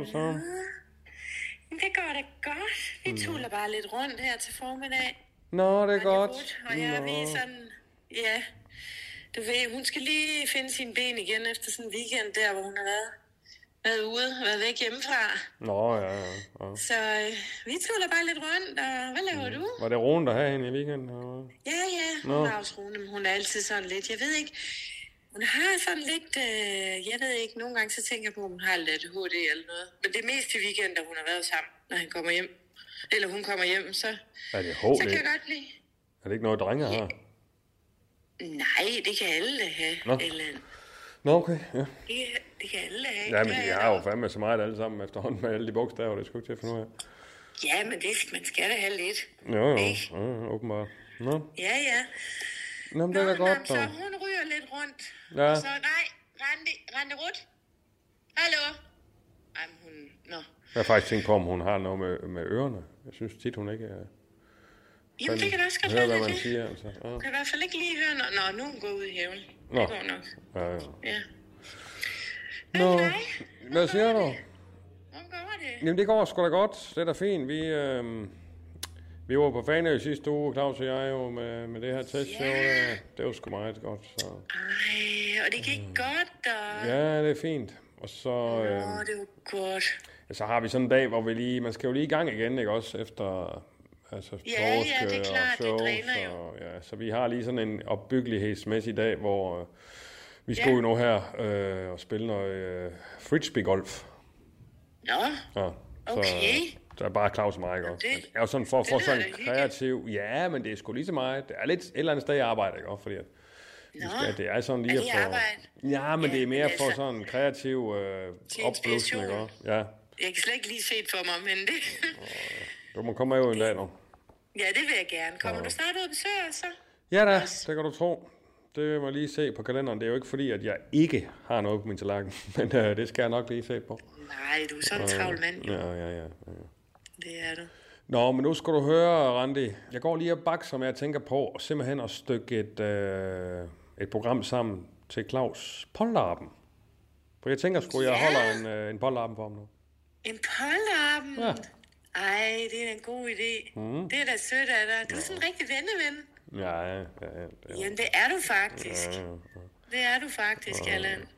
Det så? Det går da godt. Vi tuller bare lidt rundt her til formiddag. Nå, det er godt. Ruth, Og jeg er lige sådan, ja, du ved, hun skal lige finde sine ben igen efter sådan en weekend der, hvor hun har været, været ude, været væk hjemmefra. Nå, ja, ja. ja. Så øh, vi tuller bare lidt rundt, og hvad laver du? Var det roen, der havde hende i weekenden? eller? Ja, ja, hun Nå. er også roende, men hun er altid sådan lidt, jeg ved ikke, hun har sådan lidt, øh, jeg ved ikke, nogle gange så tænker jeg på, at hun har lidt ADHD eller noget. Men det er mest i weekender, hun har været sammen, når han kommer hjem. Eller hun kommer hjem, så, Er det så kan HD? jeg godt lide. Er det ikke noget, drenge har? Nej, det kan alle have, Nå. Eller, Nå, okay, ja. det, kan- det kan alle have. Ja, men de har jo fandme så meget alle sammen efterhånden med alle de bogstaver, det skulle ikke til at finde ud af. Ja, men det, man skal da have lidt. Jo, jo, Ikke? ja, åbenbart. Nå, Ja, ja. Nå men det er da godt, så dog. hun ryger lidt rundt. Ja. Så nej, Randi, Randi Rut. Hallo. Ej, hun, nå. Jeg har faktisk tænkt på, om hun har noget med, med ørerne. Jeg synes tit, hun ikke er... Jamen, det kan da også godt Hør, være hvad det. man det. siger, altså. Ja. Du kan i hvert fald ikke lige høre, når, når nu hun går ud i haven. Nå. Det går nok. Ja, ja. Ja. Nå, Nej, hvad siger du? Hvordan går det? Jamen, det går sgu da godt. Det er da fint. Vi, øh, vi var på Fanø sidste uge, Claus og jeg, jo, med, med det her testshow. Ja. der. Det var sgu meget godt. Så. Ej, og det gik godt, og... Ja, det er fint. Og så, Nå, øh, det var godt. ja, så har vi sådan en dag, hvor vi lige... Man skal jo lige i gang igen, ikke også? Efter altså, Ja, ja, det er klart, og det dræner jo. og, ja, så vi har lige sådan en opbyggelighedsmæssig dag, hvor øh, vi Ja. skal jo nu her øh, og spille noget øh, frisbee-golf. Nå, Ja, så, Okay. Så er bare Claus og mig, ikke også? det- Men Det er jo sådan for lyder sådan da en kreativ... Ja, men det er sgu lige så meget. Det er lidt et eller andet sted, jeg arbejder, ikke også? Fordi at Nå. skal, det er sådan lige Er at få... arbejde? Ja, men Ja, det er mere men for altså- sådan en kreativ øh, inspiration. ikke også? Ja, jeg kan slet ikke lige se for mig, men det... du må komme med jo en dag nu. ja, det vil jeg gerne. Kommer du snart ud og besøge os, så? Ja da, det kan du tro. Det må jeg lige se på kalenderen. Det er jo ikke fordi, at jeg ikke har noget på min tallerken, men øh, det skal jeg nok lige se på. Nej, du er sådan en travl mand, jo. Ja, ja, ja. ja. Det er du. Nå, men nu skal du høre, Randi. Jeg går lige og bak, som jeg tænker på, og simpelthen at stykke et, øh, et program sammen til Claus Polterappen. For jeg tænker sgu, jeg Ja. holder en, øh, en polterappen for ham nu. En polterappen? Ja. Ej, det er en god idé. Mm. Det er da sødt af dig. Du er sådan en rigtig venneven. Ja, ja, ja. ja, det er. Jamen, det er du faktisk. Ja, ja, ja. Det er du faktisk, Allan.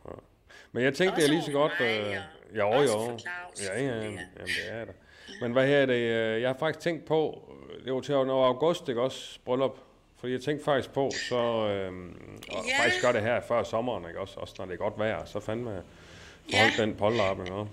Men jeg tænkte, Også det er lige så godt... mig, Øh, og jo, også jo. for Claus, Ja, ja, selvfølgelig, jamen, ja. det er det. Men hvad her er det? øh, Jeg har faktisk tænkt på, øh, det var til nå august, ikke også, bryllup. Fordi jeg tænkte faktisk på, så øh, og Ja. faktisk gør det her før sommeren, ikke også? Også når det er godt vejr, så fandme Ja. holdt den polterappen, ikke også?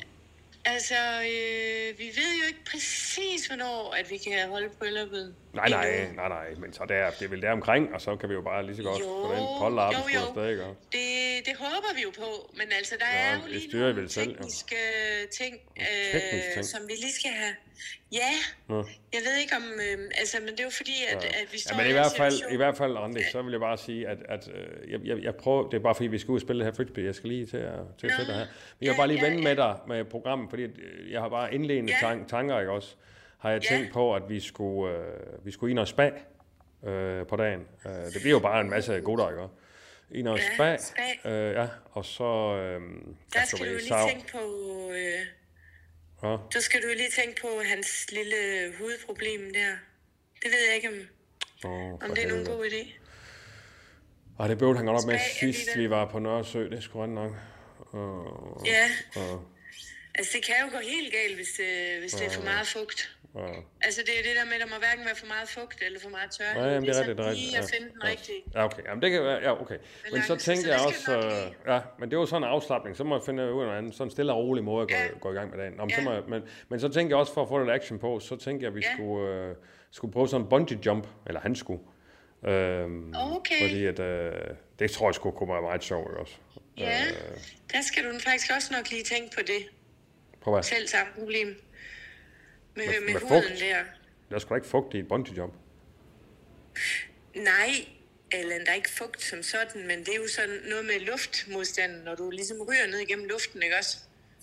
Altså, øh, vi ved jo ikke præcis, hvornår at vi kan holde brylluppet. Nej, nej, nej, nej, men så der, det er vel der omkring, og så kan vi jo bare lige så godt Jo, få den polterappen jo, jo. afsted, ikke? Det, det håber vi jo på, men altså, der Ja, er jo lige styrer nogle selv, jo. tekniske ting, tekniske øh, ting. som vi lige skal have. Ja, Nå. jeg ved ikke om, øh, altså, men det er jo fordi, at, at vi står Ja, men i hvert fald, situation- i hvert fald, Randi, så vil jeg bare sige, at, at øh, jeg, jeg, jeg prøver, det er bare fordi, vi skal ud og spille det her frisbee, jeg skal lige til at, til at sætte det her. Men jeg vil Ja, bare lige ja, vende ja. med dig med programmet, fordi øh, jeg har bare indledende Ja. tan- tanker, ikke også? Har jeg Ja. tænkt på, at vi skulle, øh, vi skulle ind og spa øh, på dagen. Øh, det bliver jo bare en masse gutter, ikke også? Ind og Ja, spa, spa. øh, ja, og så... Øh, Der skal du lige tænke på, øh, Ja. så skal du lige tænke på hans lille hudproblem der. Det ved jeg ikke, om, Åh, om det er nogen god idé. Ej, det bøvede han godt nok med sidst, vi var på Nørresø. Det sgu ret nok. Uh, Ja, uh, altså det kan jo gå helt galt, hvis det, hvis det er for meget fugt. Uh. Altså det er det der med, at der må hverken være for meget fugt eller for meget tørre. Ja, jamen, det er det er lige rigtigt. at finde den ja. rigtige. Ja, okay. Jamen, det kan være, ja, okay. Men så Balance, tænkte så jeg også, øh, ja, men det var sådan en afslappning, så må jeg finde ud af noget andet, sådan en stille og rolig måde at gå, Ja. gå i gang med dagen. Nå, men, så Ja. må jeg, men, men så tænkte jeg også, for at få lidt action på, så tænkte jeg, at vi Ja. skulle, øh, skulle prøve sådan en bungee jump, eller han skulle. Øhm, Okay. Fordi at, øh, det tror jeg skulle kunne være meget sjovt, også? Ja, der skal du faktisk også nok lige tænke på det. Prøv at Selv samme problem. Med, med, med med huden fugt? der. der er sgu da ikke fugt i et bungee jump. Nej, eller der er ikke fugt som sådan, men det er jo sådan noget med luftmodstanden, når du ligesom ryger ned igennem luften, ikke også?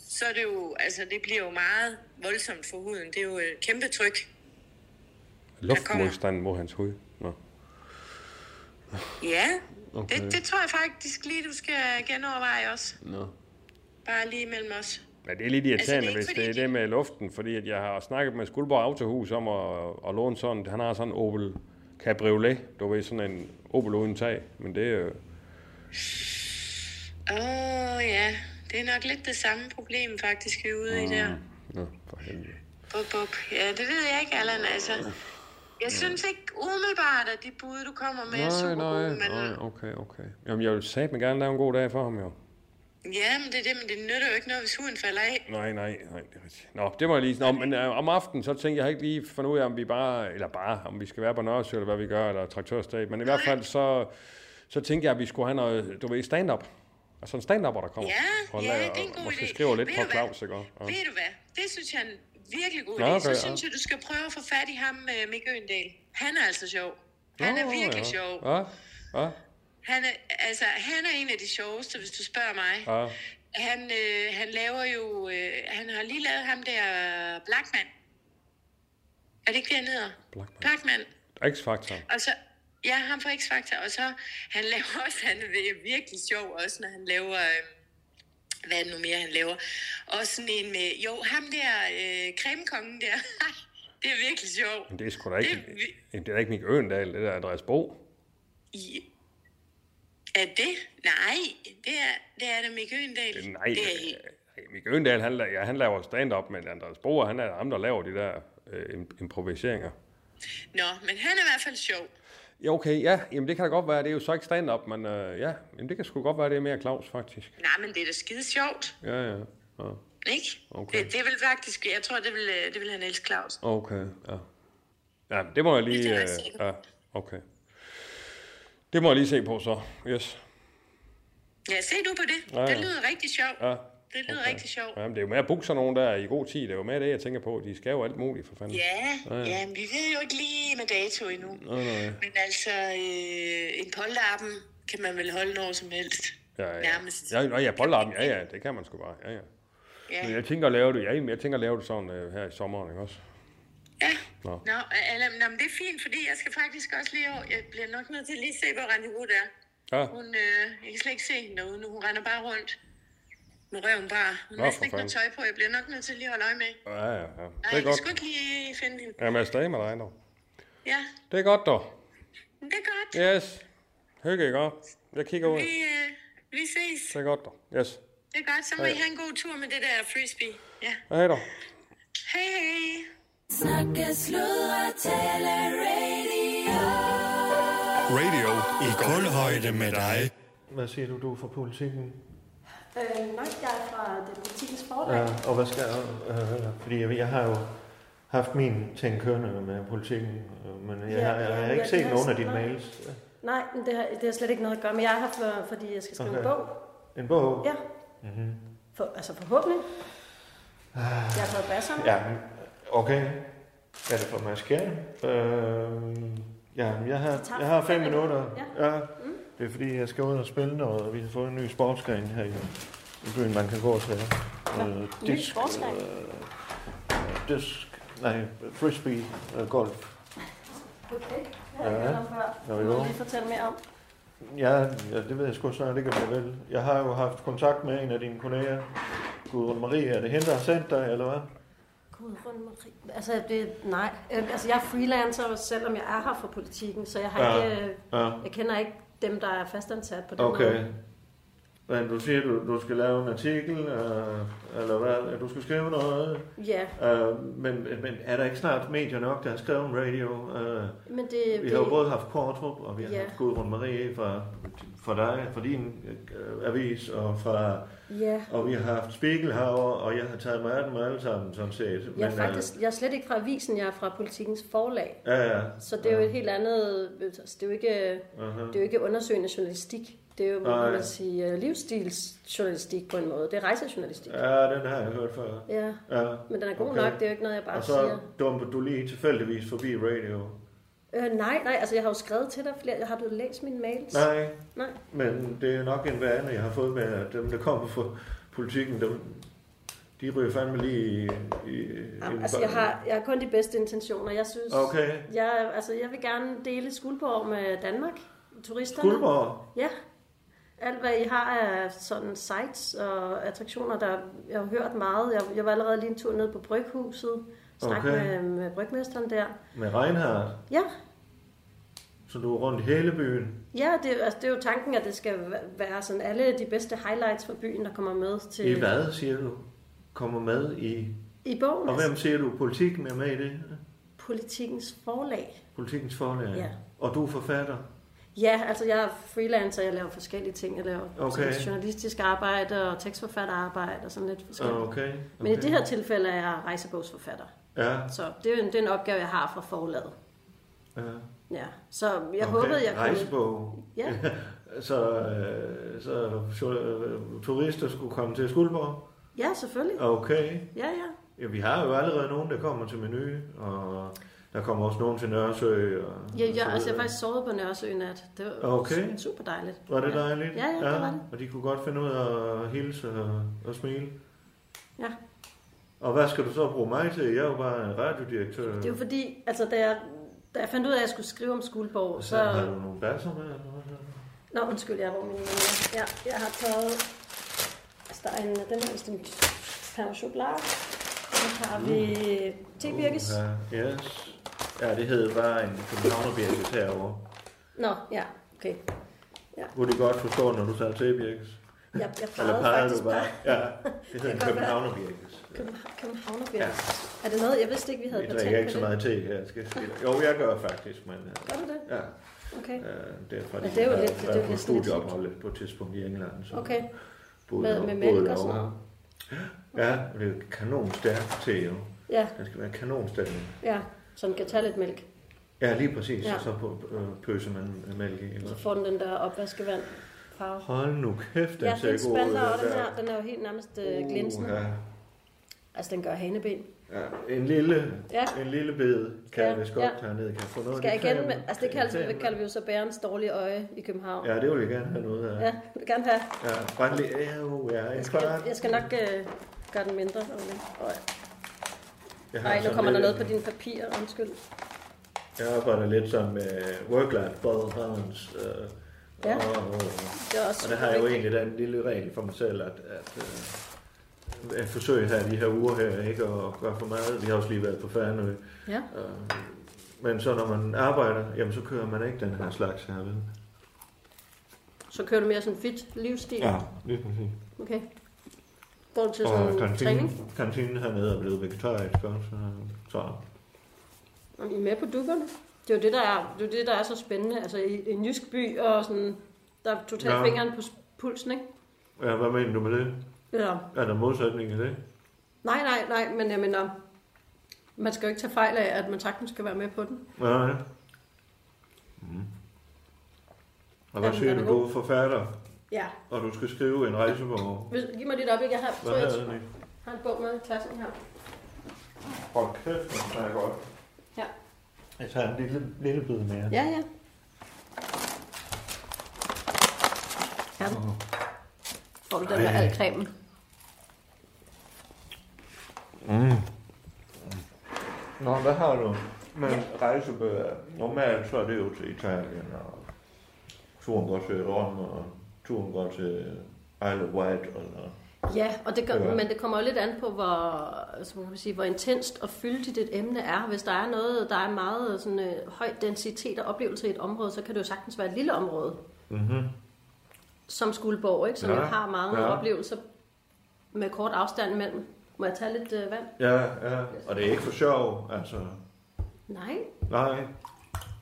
Så er det jo, altså det bliver jo meget voldsomt for huden. Det er jo et kæmpe tryk. Luftmodstand mod hans hud. Nå. Ja, Okay. det, det tror jeg faktisk lige, du skal genoverveje også. Nå. Bare lige mellem os. Ja, det er lidt irriterende, altså, fordi hvis det er de- det med luften, fordi at jeg har snakket med Skuldborg Autohus om at, at låne sådan, han har sådan en Opel Cabriolet, du ved, sådan en Opel uden tag, men det er jo, Åh oh, ja, det er nok lidt det samme problem faktisk, vi er ude i der. nå, for helvede. Bup, bup. Ja, det ved jeg ikke, Allan, altså. Jeg synes ikke umiddelbart, at de bud, du kommer med, er Nej, super nej, gode, men... nej, okay, okay. Jamen, jeg vil satme gerne lave en god dag for ham, jo. Ja, men det er det, men det nytter jo ikke noget, hvis huden falder af. Nej, nej, nej, det er rigtigt. Nå, det må jeg lige... Nå, men øh, om aftenen, så tænkte jeg, jeg ikke lige fundet ud af, om vi bare... Eller bare, om vi skal være på Nørresø, eller hvad vi gør, eller traktørsdag. Men i hvert fald, så, så tænkte jeg, at vi skulle have noget, du ved, stand-up. Altså en stand-upper, der kommer. Ja, og ja, det er en god og idé. skriver lidt Ved på? Claus, ikke? Ja. Ved du hvad? Det synes jeg er en virkelig god Nå, idé. okay, Så ja. synes jeg, du skal prøve at få fat i ham, uh, Mikke Øndal. Han er altså sjov. Han er Nå, virkelig ja. sjov. Ja, ja, Han er, altså, han er en af de sjoveste, hvis du spørger mig. ja. Han, øh, han laver jo... Øh, han har lige lavet ham der Blackman. Er det ikke det, han hedder? Blackman. Blackman. X-Factor. Og så, ja, ham fra X-Factor. Og så, han laver også, han er virkelig sjov også, når han laver, øh, hvad er det nu mere, han laver? Også sådan en med, jo, ham der, øh, cremekongen der, det er virkelig sjov. Men det er sgu da ikke... Det er vi- Det er da ikke Mik Øendal, det der er Andreas Bo. I, er det? Nej, det er, det er da Mikke Øgendal. Nej, det er helt, øh, Mik Øendal, han, ja, han laver stand-up, men Andreas Bo, han er ham, der laver de der øh, im- improviseringer. Nå, men han er i hvert fald sjov. Ja, okay, ja, jamen det kan da godt være, det er jo så ikke stand-up, men øh, ja, jamen det kan sgu godt være, det er mere Claus, faktisk. Nej, men det er da skide sjovt, Ja, ja, ja. ikke? Okay. Det, det vil faktisk, jeg tror, det vil, øh, det vil han elske, Claus. Okay, ja. Ja, det må jeg lige... Det er jeg øh, ja, okay. Det må jeg lige se på så, yes. Ja, se du på det. Ja, ja. Det lyder rigtig sjovt. Ja, Det lyder okay. rigtig sjovt. Jamen, det er jo med at booke sådan nogen der i god tid, det er jo med det, jeg tænker på. De skal jo alt muligt, for fanden. Ja, Ja, ja. ja, men vi ved jo ikke lige med dato endnu. Nej, nej. Men altså, øh, en polterappen kan man vel holde når som helst. Ja, ja. Nærmest. Ja, ja, ja, polterappen, ja, ja, det kan man sgu bare, ja, ja. Men Ja, jeg tænker at lave det, ja, men jeg tænker at lave det sådan øh, her i sommeren, ikke også? Nå. Nå, eller, nå, men det er fint, fordi jeg skal faktisk også lige over. Jeg bliver nok nødt til lige at se, hvor Wood er. Ja, Hun, øh, jeg kan slet ikke se hende derude nu. Hun render bare rundt med røven bare. Hun har ikke noget tøj på. Jeg bliver nok nødt til lige at holde øje med. ja, ja, ja. Det er jeg kan godt. sgu ikke lige finde hende. Jamen, jeg er stadig med dig, dog. Ja, Det er godt, dog. det er godt. Yes. Hygge, ikke? Jeg kigger ud. Vi, øh, vi ses. Det er godt, dog. Yes. Det er godt. Så må Ja. I have en god tur med det der frisbee. Ja. Hej, dog. Hej, hej. Snakke, sludre, tale, radio. Radio i kulhøjde med dig. Hvad siger du, du er fra politikken? Øh, nej, jeg er fra det politikens forlag. Ja, og hvad skal jeg... Øh, fordi jeg, jeg har jo haft min ting kørende med politikken, øh, men jeg, Ja, har, jeg, jeg har ja, ikke jeg- set jeg- nogen af dine nej. mails. Nej, men det har, det har slet ikke noget at gøre med. Jeg er her, for, fordi jeg skal skrive okay. en bog. En bog? Ja, Mm-hmm. for, altså forhåbentlig. Jeg har taget basserne. Ja, okay. Er det for mig skærm? Øh, ja, jeg har, jeg har fem minutter. Ja. ja. Det er fordi, jeg skal ud og spille noget, og vi har fået en ny sportsgren her i, i byen, man kan gå til. Øh, ny sportsgren? Øh, disk, nej, frisbee, øh, golf. Okay, det har Ja. jeg hørt om før. Jo, må jo. lige fortælle mere om. Ja, ja, det ved jeg sgu snart ikke, om jeg vil. Jeg har jo haft kontakt med en af dine kolleger, Gudrun Marie. Er det hende, der har sendt dig, eller hvad? Gudrun Marie. Altså, det, nej. Øh, Altså, jeg er freelancer, selvom jeg er her for politikken, så jeg har Ja. ikke... øh, Ja. Jeg kender ikke dem, der er fastansat på den Okay. måde. Men du siger, du, du skal lave en artikel, øh, eller hvad? Du skal skrive noget. Ja, Øh, men, men er der ikke snart medier nok, der har skrevet om radio? Øh, men det... vi det har jo både haft Kortrup, og vi har Ja. haft Gudrun Marie fra, fra dig, fra din øh, avis, og, fra, Ja, og vi har haft Spiegelhauer, og jeg har taget mig af dem alle sammen, sådan set. jeg er, øh, faktisk, jeg er slet ikke fra avisen, jeg er fra politikens forlag. Ja, ja. Så det er jo et helt andet... Altså, det er jo ikke, Uh-huh. det er jo ikke undersøgende journalistik. Det er jo, Nej. man sige, øh, livsstilsjournalistik på en måde. Det er rejsejournalistik. Ja, den har jeg hørt før. Ja, Ja. men den er god Okay. nok. Det er jo ikke noget, jeg bare Og så siger. dumper du lige tilfældigvis forbi radio. Øh, nej, nej, altså jeg har jo skrevet til dig flere. Har du læst mine mails? Nej, Nej. men det er nok en vane, jeg har fået med, at dem, der kommer fra politikken, dem, de ryger fandme lige i... i Jamen, altså, jeg har, jeg har kun de bedste intentioner. Jeg synes, Okay. jeg, altså, jeg vil gerne dele Skuldborg med Danmark. Turisterne. Skuldborg. Ja. Alt, hvad I har af sådan sites og attraktioner, der jeg har hørt meget. Jeg, jeg var allerede lige en tur ned på Bryghuset. Snak Okay. med, med brygmesteren der. Med Reinhardt. Ja, Så du er rundt i hele byen. ja det, altså, det er jo tanken, at det skal væ- være sådan alle de bedste highlights fra byen, der kommer med til I hvad, siger du? Kommer med i... i bogen. Og hvem siger du? Politikken er med i det? Politikens forlag. Politikens forlag. Ja. Og du er forfatter? Ja, altså jeg er freelancer, jeg laver forskellige ting. Jeg laver Okay. journalistisk arbejde og tekstforfatterarbejde og sådan lidt forskelligt. Okay. okay. Men i det her tilfælde er jeg rejsebogsforfatter. Ja, Så det er, en, det er en opgave, jeg har fra forlaget. ja. Ja, så jeg Okay. håbede, jeg kunne... Rejsebog. Ja, Så, øh, så, så øh, turister skulle komme til Skuldborg? ja, selvfølgelig. Okay. Ja, ja. Ja, vi har jo allerede nogen, der kommer til menu, og der kommer også nogen til Nørresø. Og, Ja, og ja så altså jeg har faktisk sovet på Nørresø nat. Det var Okay. super dejligt. Var det ja. dejligt? Ja, ja, det var det. Og de kunne godt finde ud af at hilse og, og smile. Ja. Og hvad skal du så bruge mig til? Jeg er jo bare en radiodirektør. Det er jo fordi, altså da jeg, da jeg fandt ud af, at jeg skulle skrive om Skuldborg, så... så... Har du nogle basser med? eller hvad? Nå, undskyld, jeg var min Ja, jeg har taget... Altså, der er en, den her en pain au chocolat. Så har vi tebirkes. Ja, yes. Ja, det hed bare en københavnerbjergis herovre. Nå, ja, okay. Kunne de godt forstå, når du sagde tebjergis? Jeg, jeg Eller plejede pegede faktisk du bare? bare Ja, det hed en kan godt være. københavnerbjergis. Københa- Københavnerbjerg. Er det noget, jeg vidste ikke, vi havde Jeg patent drikker ikke på så det? meget te her, skal jeg. Jo, jeg gør faktisk, men øh, Gør du det? ja, Okay. øh, det er fordi, Men det er jo jeg lidt- har det er på studieophold på et tidspunkt i England. Så Okay. boede Med, jeg- med mælk jeg og sådan noget? Ja, det er kanon stærk te jo. Ja, Den skal være kanonstemning. ja. Så den kan tage lidt mælk. Ja, lige præcis. Ja. Og så på- øh, pøser man mælk i. Ikke? Så får den den der opvaskevand farve. Hold nu kæft, den Ja, ser god ud. og den her, den er jo helt nærmest øh, glinsende. Uh, Altså, den gør haneben. ja. ja. En lille, Ja. en lille bid kan Ja, jeg vist godt ja. hernede. Kan få noget Skal jeg igen med, altså det kalder, det kalder vi jo så bærens dårlige øje i København. Ja, det vil jeg gerne have noget af. Ja, vil du gerne have. Ja, bare lige, ja, jo, ja, en Jeg skal, kvart. jeg skal nok øh, gøre den mindre. Okay. Jeg har Nej, nu kommer der lidt- noget på dine papirer, undskyld. Jeg arbejder lidt sådan med work-life balance. Øh, Ja. og, Det er også og der har jeg jo egentlig den lille regel for mig selv, at, at, øh, at forsøge her de her uger her, ikke at gøre for meget. Vi har også lige været på Færnø. Ja. Øh, men så når man arbejder, jamen så kører man ikke den her slags her, vel? Så kører du mere sådan fit livsstil? lige præcis. Okay. Går du til Og sådan kantinen, træning? kantinen hernede er blevet vegetarisk også. Så, Og I er med på dukkerne? Det er jo det, der er, det er, det, der er så spændende. Altså i, en jysk by, og sådan, der er totalt Ja. fingeren på pulsen, ikke? Ja, hvad mener du med det? Ja. Er der modsætning i det? Nej, nej, nej, men jeg mener, man skal jo ikke tage fejl af, at man sagtens skal være med på den. Nej. Mm. Og hvad siger du, du god. er forfatter, Ja. og du skal skrive en rejsebog? Hvis, giv mig dit op, ikke? Jeg har, Hvad tror, jeg, den i? har en bog med i klassen her. Hold kæft, den smager godt. Ja. Jeg tager en lille, lille bid mere. Ja, ja. Ja. Får du den med al cremen? Mm. Nå, hvad har du? Men rejsebøger, normalt så er det jo til Italien, og turen går til Rom, og turen går til Isle of Wight, eller... Ja, og det gør, men det kommer jo lidt an på, hvor, altså, hvad kan man sige, hvor intenst og fyldigt et emne er. Hvis der er noget, der er meget sådan, øh, høj densitet og oplevelse i et område, så kan det jo sagtens være et lille område, Mm-hmm. som Skuldborg, ikke? som Ja, har mange ja. oplevelser med kort afstand imellem. Må jeg tage lidt øh, vand? Ja, ja, og det er ikke for sjov, altså... Nej. Nej.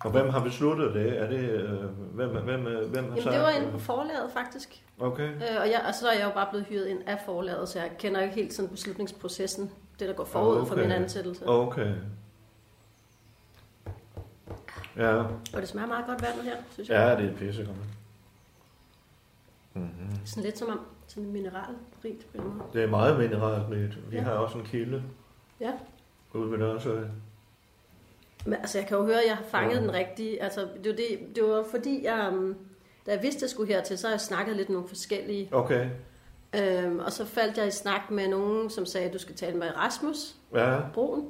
Og hvem har besluttet det? Er det, øh, hvem, hvem, hvem har Jamen, sagt det var inde på forlaget, faktisk. Okay. Øh, og, jeg, og så er jeg jo bare blevet hyret ind af forlaget, så jeg kender ikke helt sådan beslutningsprocessen, det der går forud okay. for min ansættelse. Okay. Ja, Og det smager meget godt vandet her, synes jeg. ja det er pissegodt. Mm-hmm. Sådan lidt som om sådan mineralrigt. Det er meget mineralrigt. Vi Ja. har også en kilde Ja. ude ved Nørresø. Men altså, jeg kan jo høre, at jeg har fanget Ja. den rigtige. Altså, det var, det, det var fordi, jeg, um, da jeg vidste, at jeg skulle hertil, så har jeg snakket lidt med nogle forskellige. Okay. Øhm, og så faldt jeg i snak med nogen, som sagde, at du skal tale med Rasmus Ja, Broen.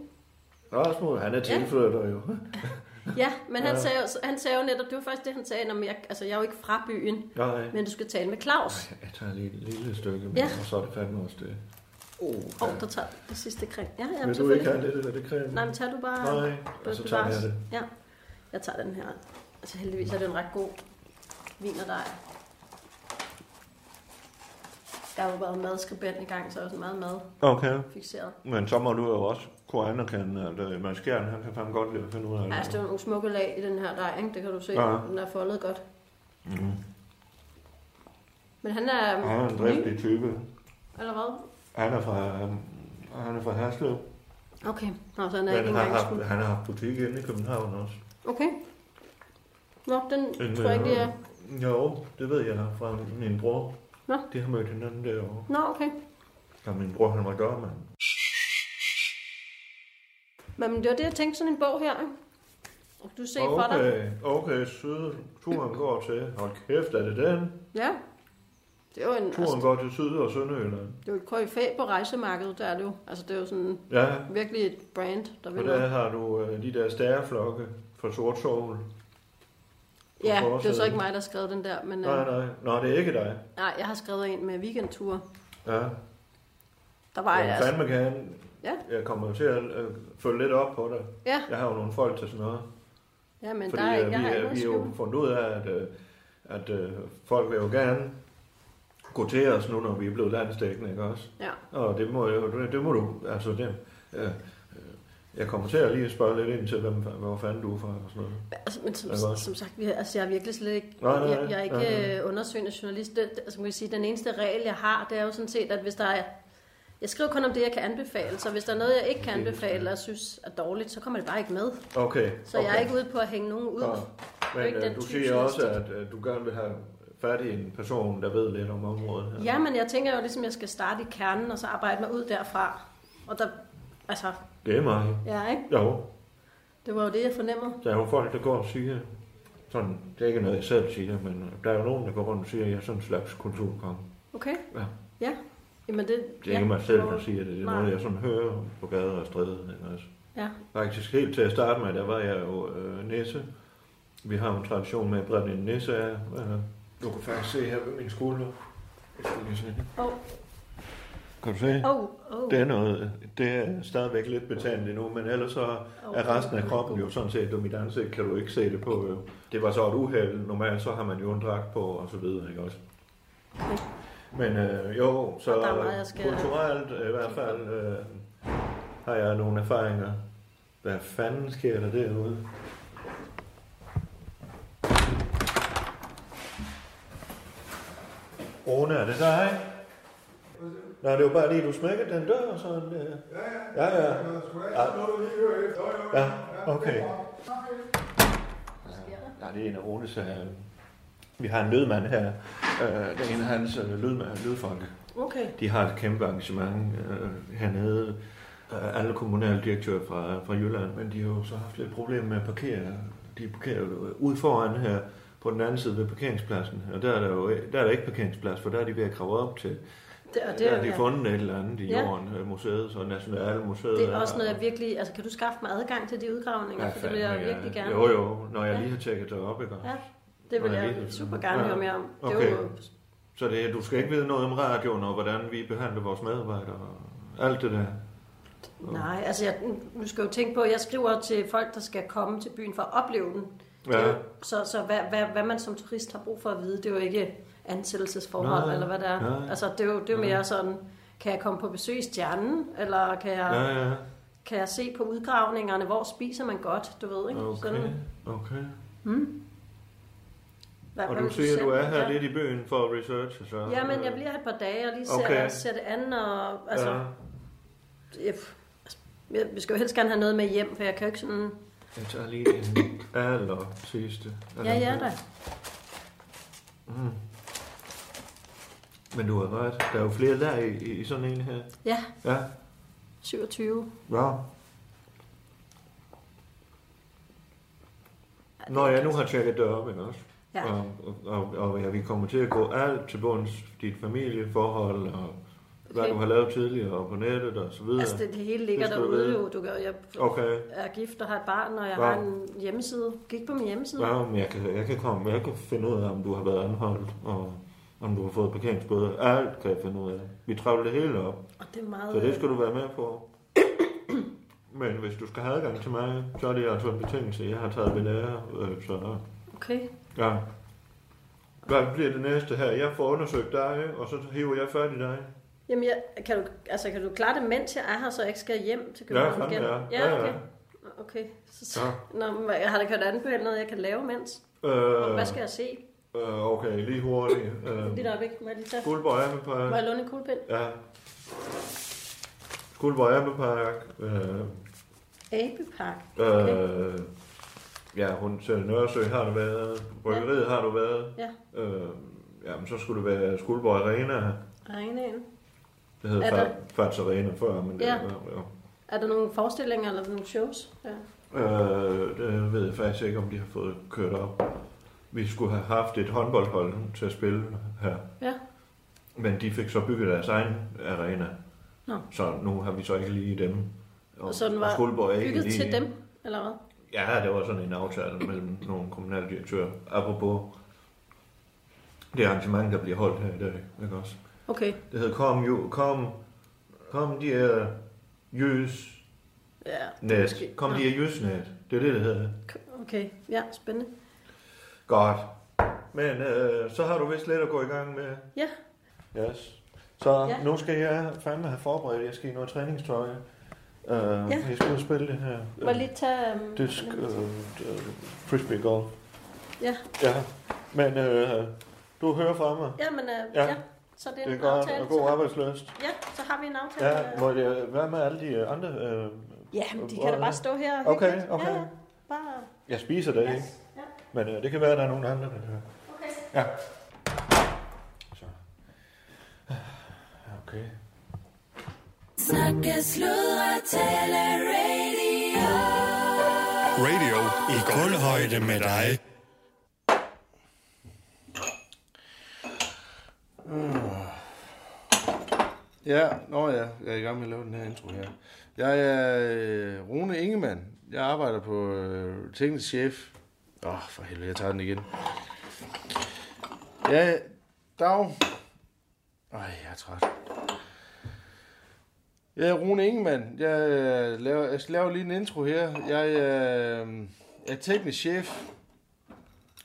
Rasmus, han er tilflytter jo. Ja, men han, Ja. sagde, han sagde jo netop, det var faktisk det, han sagde, når jeg, altså, jeg er jo ikke fra byen, Nej. men du skal tale med Claus. Jeg tager lige et lille stykke med, Ja. og så er det fandme også det. Åh, oh, der tager det sidste creme. Ja, jamen, Vil du ikke have lidt af det creme? Nej, men tager du bare... Nej, og så tager jeg det. Ja, jeg tager den her. Altså heldigvis er det en ret god vin og dej. Jeg har jo været madskribent i gang, så jeg er også meget mad Okay. fixeret. Men så må du jo også kunne anerkende, at Mads Gjern, han kan fandme godt lide at finde ud af Ja, altså, det er nogle smukke lag i den her dej, ikke? Det kan du se. Ja. Den er foldet godt. Mm. Men han er, Han er en driftig type. eller hvad? Han er fra, um, han er fra Herslev. Okay, Nå, så han er ikke Men engang haft, skud. han har haft butik inde i København også. Okay. Nå, den En, tror jeg ikke, det er. øh, Jo, det ved jeg fra min bror. Nå. De har mødt hinanden derovre. Nå, okay. Da min bror, han var dørmand. Men det var det, jeg tænkte, sådan en bog her. Og du ser for dig. Okay, okay, søde. Turen går til. Hold kæft, er det den? Ja. Det er jo en, Turen altså, går til Syd- og Sønderjylland. det er jo et KFA på rejsemarkedet, der er det jo. Altså, det er jo sådan Ja, virkelig et brand, der og vil der noget. har du øh, de der stærflokke fra Sort Sol. Ja, det er så ikke mig, der har skrevet den der, men Nej, øh, nej. Nå, det er ikke dig. nej, jeg har skrevet en med weekendture. Ja. Der var jeg jeg altså. fandme gerne. Ja. Jeg kommer til at øh, følge lidt op på dig. Ja, Jeg har jo nogle folk til sådan noget. ja men Fordi der er, øh, jeg vi, har vi er jo fundet ud af, at, øh, at øh, folk vil jo gerne gå til os nu, når vi er blevet landstækkende, ikke også? Ja. Og det må, jo, det, det må du, altså det, øh, jeg kommer til at lige spørge lidt ind til, hvem, hvor fanden du er fra og sådan noget. Altså, men som, Ja, som sagt, vi, altså, jeg er virkelig slet ikke, Nej, nej, jeg, jeg er ikke nej, nej. øh, undersøgende journalist. Det, altså, man kan sige, den eneste regel, jeg har, det er jo sådan set, at hvis der er, jeg skriver kun om det, jeg kan anbefale, så hvis der er noget, jeg ikke kan anbefale, og synes er dårligt, så kommer det bare ikke med. Okay. Så okay. jeg er ikke ude på at hænge nogen ud. Er Men øh, du siger også, journalistik. at øh, du gerne vil have fat i en person, der ved lidt om området her. Ja, men jeg tænker jo ligesom, jeg skal starte i kernen, og så arbejde mig ud derfra. Og der, altså, Det er mig. ja, ikke? Jo, Det var jo det, jeg fornemmede. der er jo folk, der går og siger, sådan, det er ikke noget, jeg selv siger, men der er jo nogen, der går rundt og siger, at jeg er sådan en slags kulturkonge. Okay? Ja. Ja. Jamen det... Det er ikke mig selv, der siger det. Det er Nej. noget, jeg sådan hører på gader og stræder. Også? Ja. Faktisk helt til at starte med, der var jeg jo øh, nisse. Vi har en tradition med at brænde en nisse af. Øh, du kan faktisk se her ved min skulder. Jeg skal lige se. Åh, Kan du se? åh, åh. Det er, noget, det er stadigvæk lidt betændt endnu, men ellers så er resten af kroppen jo sådan set, og mit ansigt kan du ikke se det på. Jo. Det var så et uheld. Normalt så har man jo en dragt på og så videre, ikke også? Okay. Men øh, jo, så Og der meget, jeg skal- kulturelt øh, i hvert fald øh, har jeg nogle erfaringer. Hvad fanden sker der derude? Rune, er det dig? Nej, det var bare lige, du smækkede den dør, sådan der. Ja, ja. Ja, ja okay. Ja, det er en af Runes... Øh, vi har en lydmand her. Øh, det er en af hans øh, lydmand, lydfolk. Okay. De har et kæmpe arrangement øh, hernede. Øh, alle kommunaldirektører fra, fra Jylland, men de har jo så haft lidt problemer med at parkere. De parkerer jo ude foran her på den anden side ved parkeringspladsen. Og der er der jo der er der ikke parkeringsplads, for der er de ved at grave op til. Det, og det, der er, de ja. fundet et eller andet i Ja. jorden, øh, museet, så Nationalmuseet. det er også noget, jeg virkelig... Altså, kan du skaffe mig adgang til de udgravninger? Ja, for det vil jeg virkelig gerne. Jo, jo, når jeg Ja. lige har tjekket det op, ikke? Ja, det vil jeg lige- super gerne Ja. høre mere om. Det Okay. jo, Så det, er- du skal ikke vide noget om radioen og hvordan vi behandler vores medarbejdere og alt det der. nej, altså, jeg, nu skal jo tænke på, at jeg skriver til folk, der skal komme til byen for at opleve den. Ja. jo, så så hvad, hvad, hvad man som turist har brug for at vide, det er jo ikke ansættelsesforhold, Nej, eller hvad det er. nej. Altså, det er jo, det er jo mere sådan, kan jeg komme på besøg i stjernen, eller kan jeg, Ja, ja. kan jeg se på udgravningerne, hvor spiser man godt, du ved, ikke? Okay, Sådan, okay. hmm? Hvad, Og du siger, du er her ja. lidt i byen for at researche, så... Ja, men jeg bliver her et par dage og lige ser, Okay. ser det andet, og altså, Ja. jeg, jeg, vi skal jo helst gerne have noget med hjem, for jeg kan jo ikke sådan... Jeg tager lige en aller sidste. Ja, ja da. Mm. Men du har ret. Der er jo flere der i, i, sådan en her. Ja, Ja. 27. Ja. Når jeg nu har tjekket det op, ikke også? Ja. Og, og, og, og ja, vi kommer til at gå alt til bunds, dit familieforhold, og hvad Okay. du har lavet tidligere, og på nettet, og så videre. Altså, det, det hele ligger Det derude jo. Du kan, jeg Okay. er gift og har et barn, og jeg Ja. har en hjemmeside. Gik på min hjemmeside. Ja, men jeg kan, jeg kan komme, jeg kan finde ud af, om du har været anholdt, og om du har fået parkeringsbøder. Alt kan jeg finde ud af. Vi travler det hele op, Og det er meget... så det skal du være med på. Men hvis du skal have adgang til mig, så er det altså en betingelse. Jeg har taget ved lære, øh, så Okay. ja. Hvad bliver det næste her? Jeg får undersøgt dig, og så hiver jeg fat i dig. Jamen, jeg, kan, du, altså, kan du klare det, mens jeg er her, så jeg ikke skal hjem til Ja, København fandme igen? ja. Ja, Ja, ja. okay. Okay. Så, Ja. Nå, har der kørt an på noget, jeg kan lave mens? Øh, Hvad skal jeg se? øh, okay, lige hurtigt. Øh, Lige der øjeblik, må jeg lige tage? Guldborg Må jeg låne en kuglepind? Ja. Guldborg Ammepark. Øh, Abepark. Øh, ja, hun til Nørresø har du været. Bryggeriet har du været. Ja. Øh, jamen, så skulle det være Skuldborg Arena. Arenaen. Det hed Er der- Fats Arena før, men det Ja. var, Er der nogle forestillinger eller nogle shows? Ja. øh, det ved jeg faktisk ikke, om de har fået kørt op. Vi skulle have haft et håndboldhold til at spille her. Ja. Men de fik så bygget deres egen arena. Nå. Så nu har vi så ikke lige dem. Og så den var ikke bygget lige... til dem, eller hvad? Ja, det var sådan en aftale mellem nogle kommunaldirektører. Apropos det arrangement, der bliver holdt her i dag, ikke også? Okay. Det hedder Kom, jo, kom, kom de er jøs Ja, net. Kom de er jøs net. Det er det, det hedder. Okay, ja, spændende. Godt. Men øh, så har du vist lidt at gå i gang med. Ja. Yes. Så Ja. nu skal jeg fandme have forberedt. Jeg skal i noget træningstøj. Øh, Ja. Jeg skal spille det her. Må jeg lige tage... Um, Disk, øh, øh, frisbee golf. Ja. Ja, men øh, du hører fra mig. Ja, men uh, Ja. ja. Så det er, Det er en godt aftale. og god så, arbejdsløst. ja, så har vi en aftale. Ja, må det være med alle de øh, andre? Øh, ja men de kan da bare stå her og Okay, okay. Ja, ja. Bare... jeg spiser det, ikke? Ja. Men øh, det kan være, at der er nogen andre, der hører. Okay. Ja. Så. Okay. Snakke, sludre, tale, radio. Radio i kulhøjde med dig. Mm. Ja, nå ja, jeg er i gang med at lave den her intro her. Jeg er øh, Rune Ingemann. Jeg arbejder på øh, teknisk chef. Åh, oh, for helvede, jeg tager den igen. Ja, dag. Ej, jeg er træt. Jeg er Rune Ingemann. Jeg, øh, laver, jeg skal lave lige en intro her. Jeg øh, er teknisk chef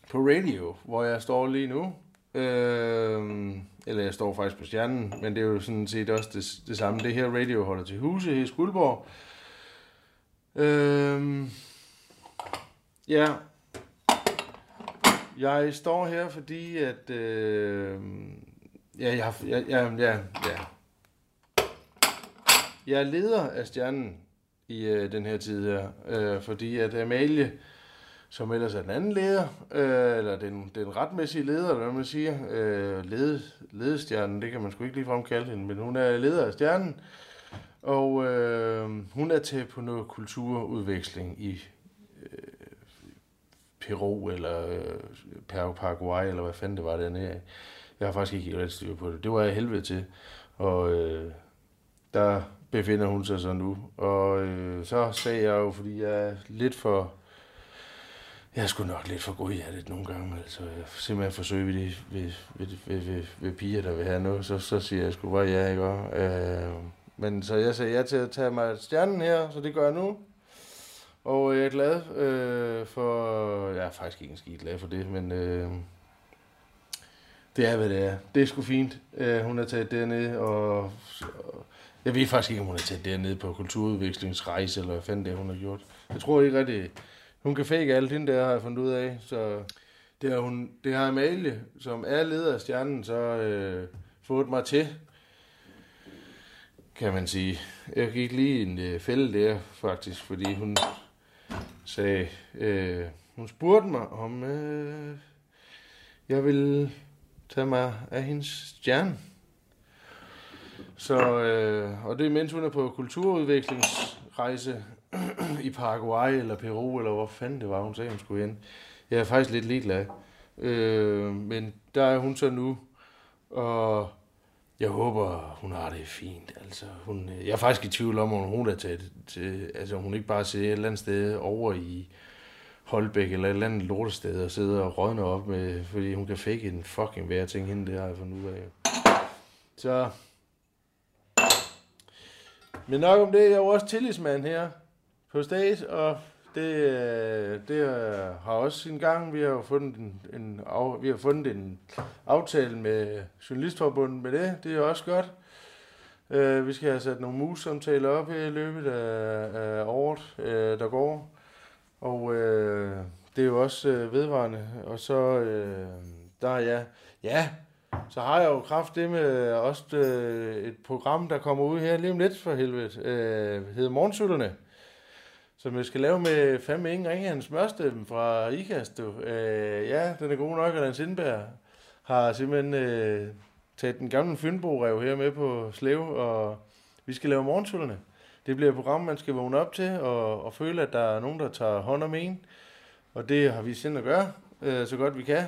på radio, hvor jeg står lige nu. Øh, eller jeg står faktisk på stjernen, men det er jo sådan set også det, det samme. Det her radio holder til huse i Skuldborg. Øh, ja. Jeg står her, fordi at øh, Ja, jeg, jeg, ja, ja. Jeg er leder af stjernen i øh, den her tid her, øh, fordi at Amalie, som ellers er den anden leder, øh, eller den, den retmæssige leder, eller hvad man siger, øh, led, ledestjernen, det kan man sgu ikke ligefrem kalde hende, men hun er leder af stjernen, og øh, hun er til på noget kulturudveksling i øh, Peru, eller øh, Paraguay, eller hvad fanden det var dernede af. Jeg har faktisk ikke helt ret styr på det. Det var jeg helvede til. Og øh, der befinder hun sig så nu. Og øh, så sagde jeg jo, fordi jeg er lidt for... Jeg er sgu nok lidt for god i det nogle gange. Altså, jeg simpelthen forsøger ved, de, ved, ved, ved, ved, ved piger, der vil have noget. Så, så siger jeg sgu bare ja, ikke også? Øh, men så jeg sagde ja til at tage mig stjernen her, så det gør jeg nu. Og jeg er glad øh, for... Jeg er faktisk ikke en skide glad for det, men... Øh, det er, hvad det er. Det er sgu fint. Øh, hun er taget derned, og, og jeg ved faktisk ikke, om hun er taget derned på kulturudvekslingsrejse, eller hvad fanden det er, hun har gjort. Jeg tror ikke rigtig, hun kan fake alt hende der, har jeg fundet ud af. Så det har, hun, det har Amalie, som er leder af stjernen, så øh, fået mig til, kan man sige. Jeg gik lige en øh, fælde der, faktisk, fordi hun sagde, øh, hun spurgte mig, om øh, jeg ville tage mig af hendes stjerne. Så, øh, og det er mens hun er på kulturudvekslingsrejse i Paraguay eller Peru, eller hvor fanden det var, hun sagde, hun skulle hen. Jeg er faktisk lidt ligeglad. Øh, men der er hun så nu, og jeg håber, hun har det fint. Altså, hun, jeg er faktisk i tvivl om, om hun er taget til, altså hun ikke bare sidder et eller andet sted over i Holbæk eller et eller andet lortested og sidder og rådner op med, fordi hun kan fake en fucking hver ting hende, det har jeg fundet ud af. Så. Men nok om det, jeg er jo også tillidsmand her på stage, og det, øh, det øh, har også sin gang. Vi har jo fundet en, en, vi har fundet en aftale med Journalistforbundet med det. Det er også godt. Uh, vi skal have sat nogle mus-samtaler op i løbet af, af året, uh, der går. Og øh, det er jo også øh, vedvarende. Og så, øh, der er jeg, ja, så har jeg jo kraft det med også øh, et program, der kommer ud her lige om lidt for helvede, øh, hedder Morgensøllerne, som jeg skal lave med fandme ingen ringe hans smørstemme fra IKAST. Du. Øh, ja, den er god nok, og den Sindberg har simpelthen øh, taget den gamle Fynbo-rev her med på Slev, og vi skal lave Morgensøllerne. Det bliver et program, man skal vågne op til og, og føle, at der er nogen, der tager hånd om en. Og det har vi sind at gøre, øh, så godt vi kan.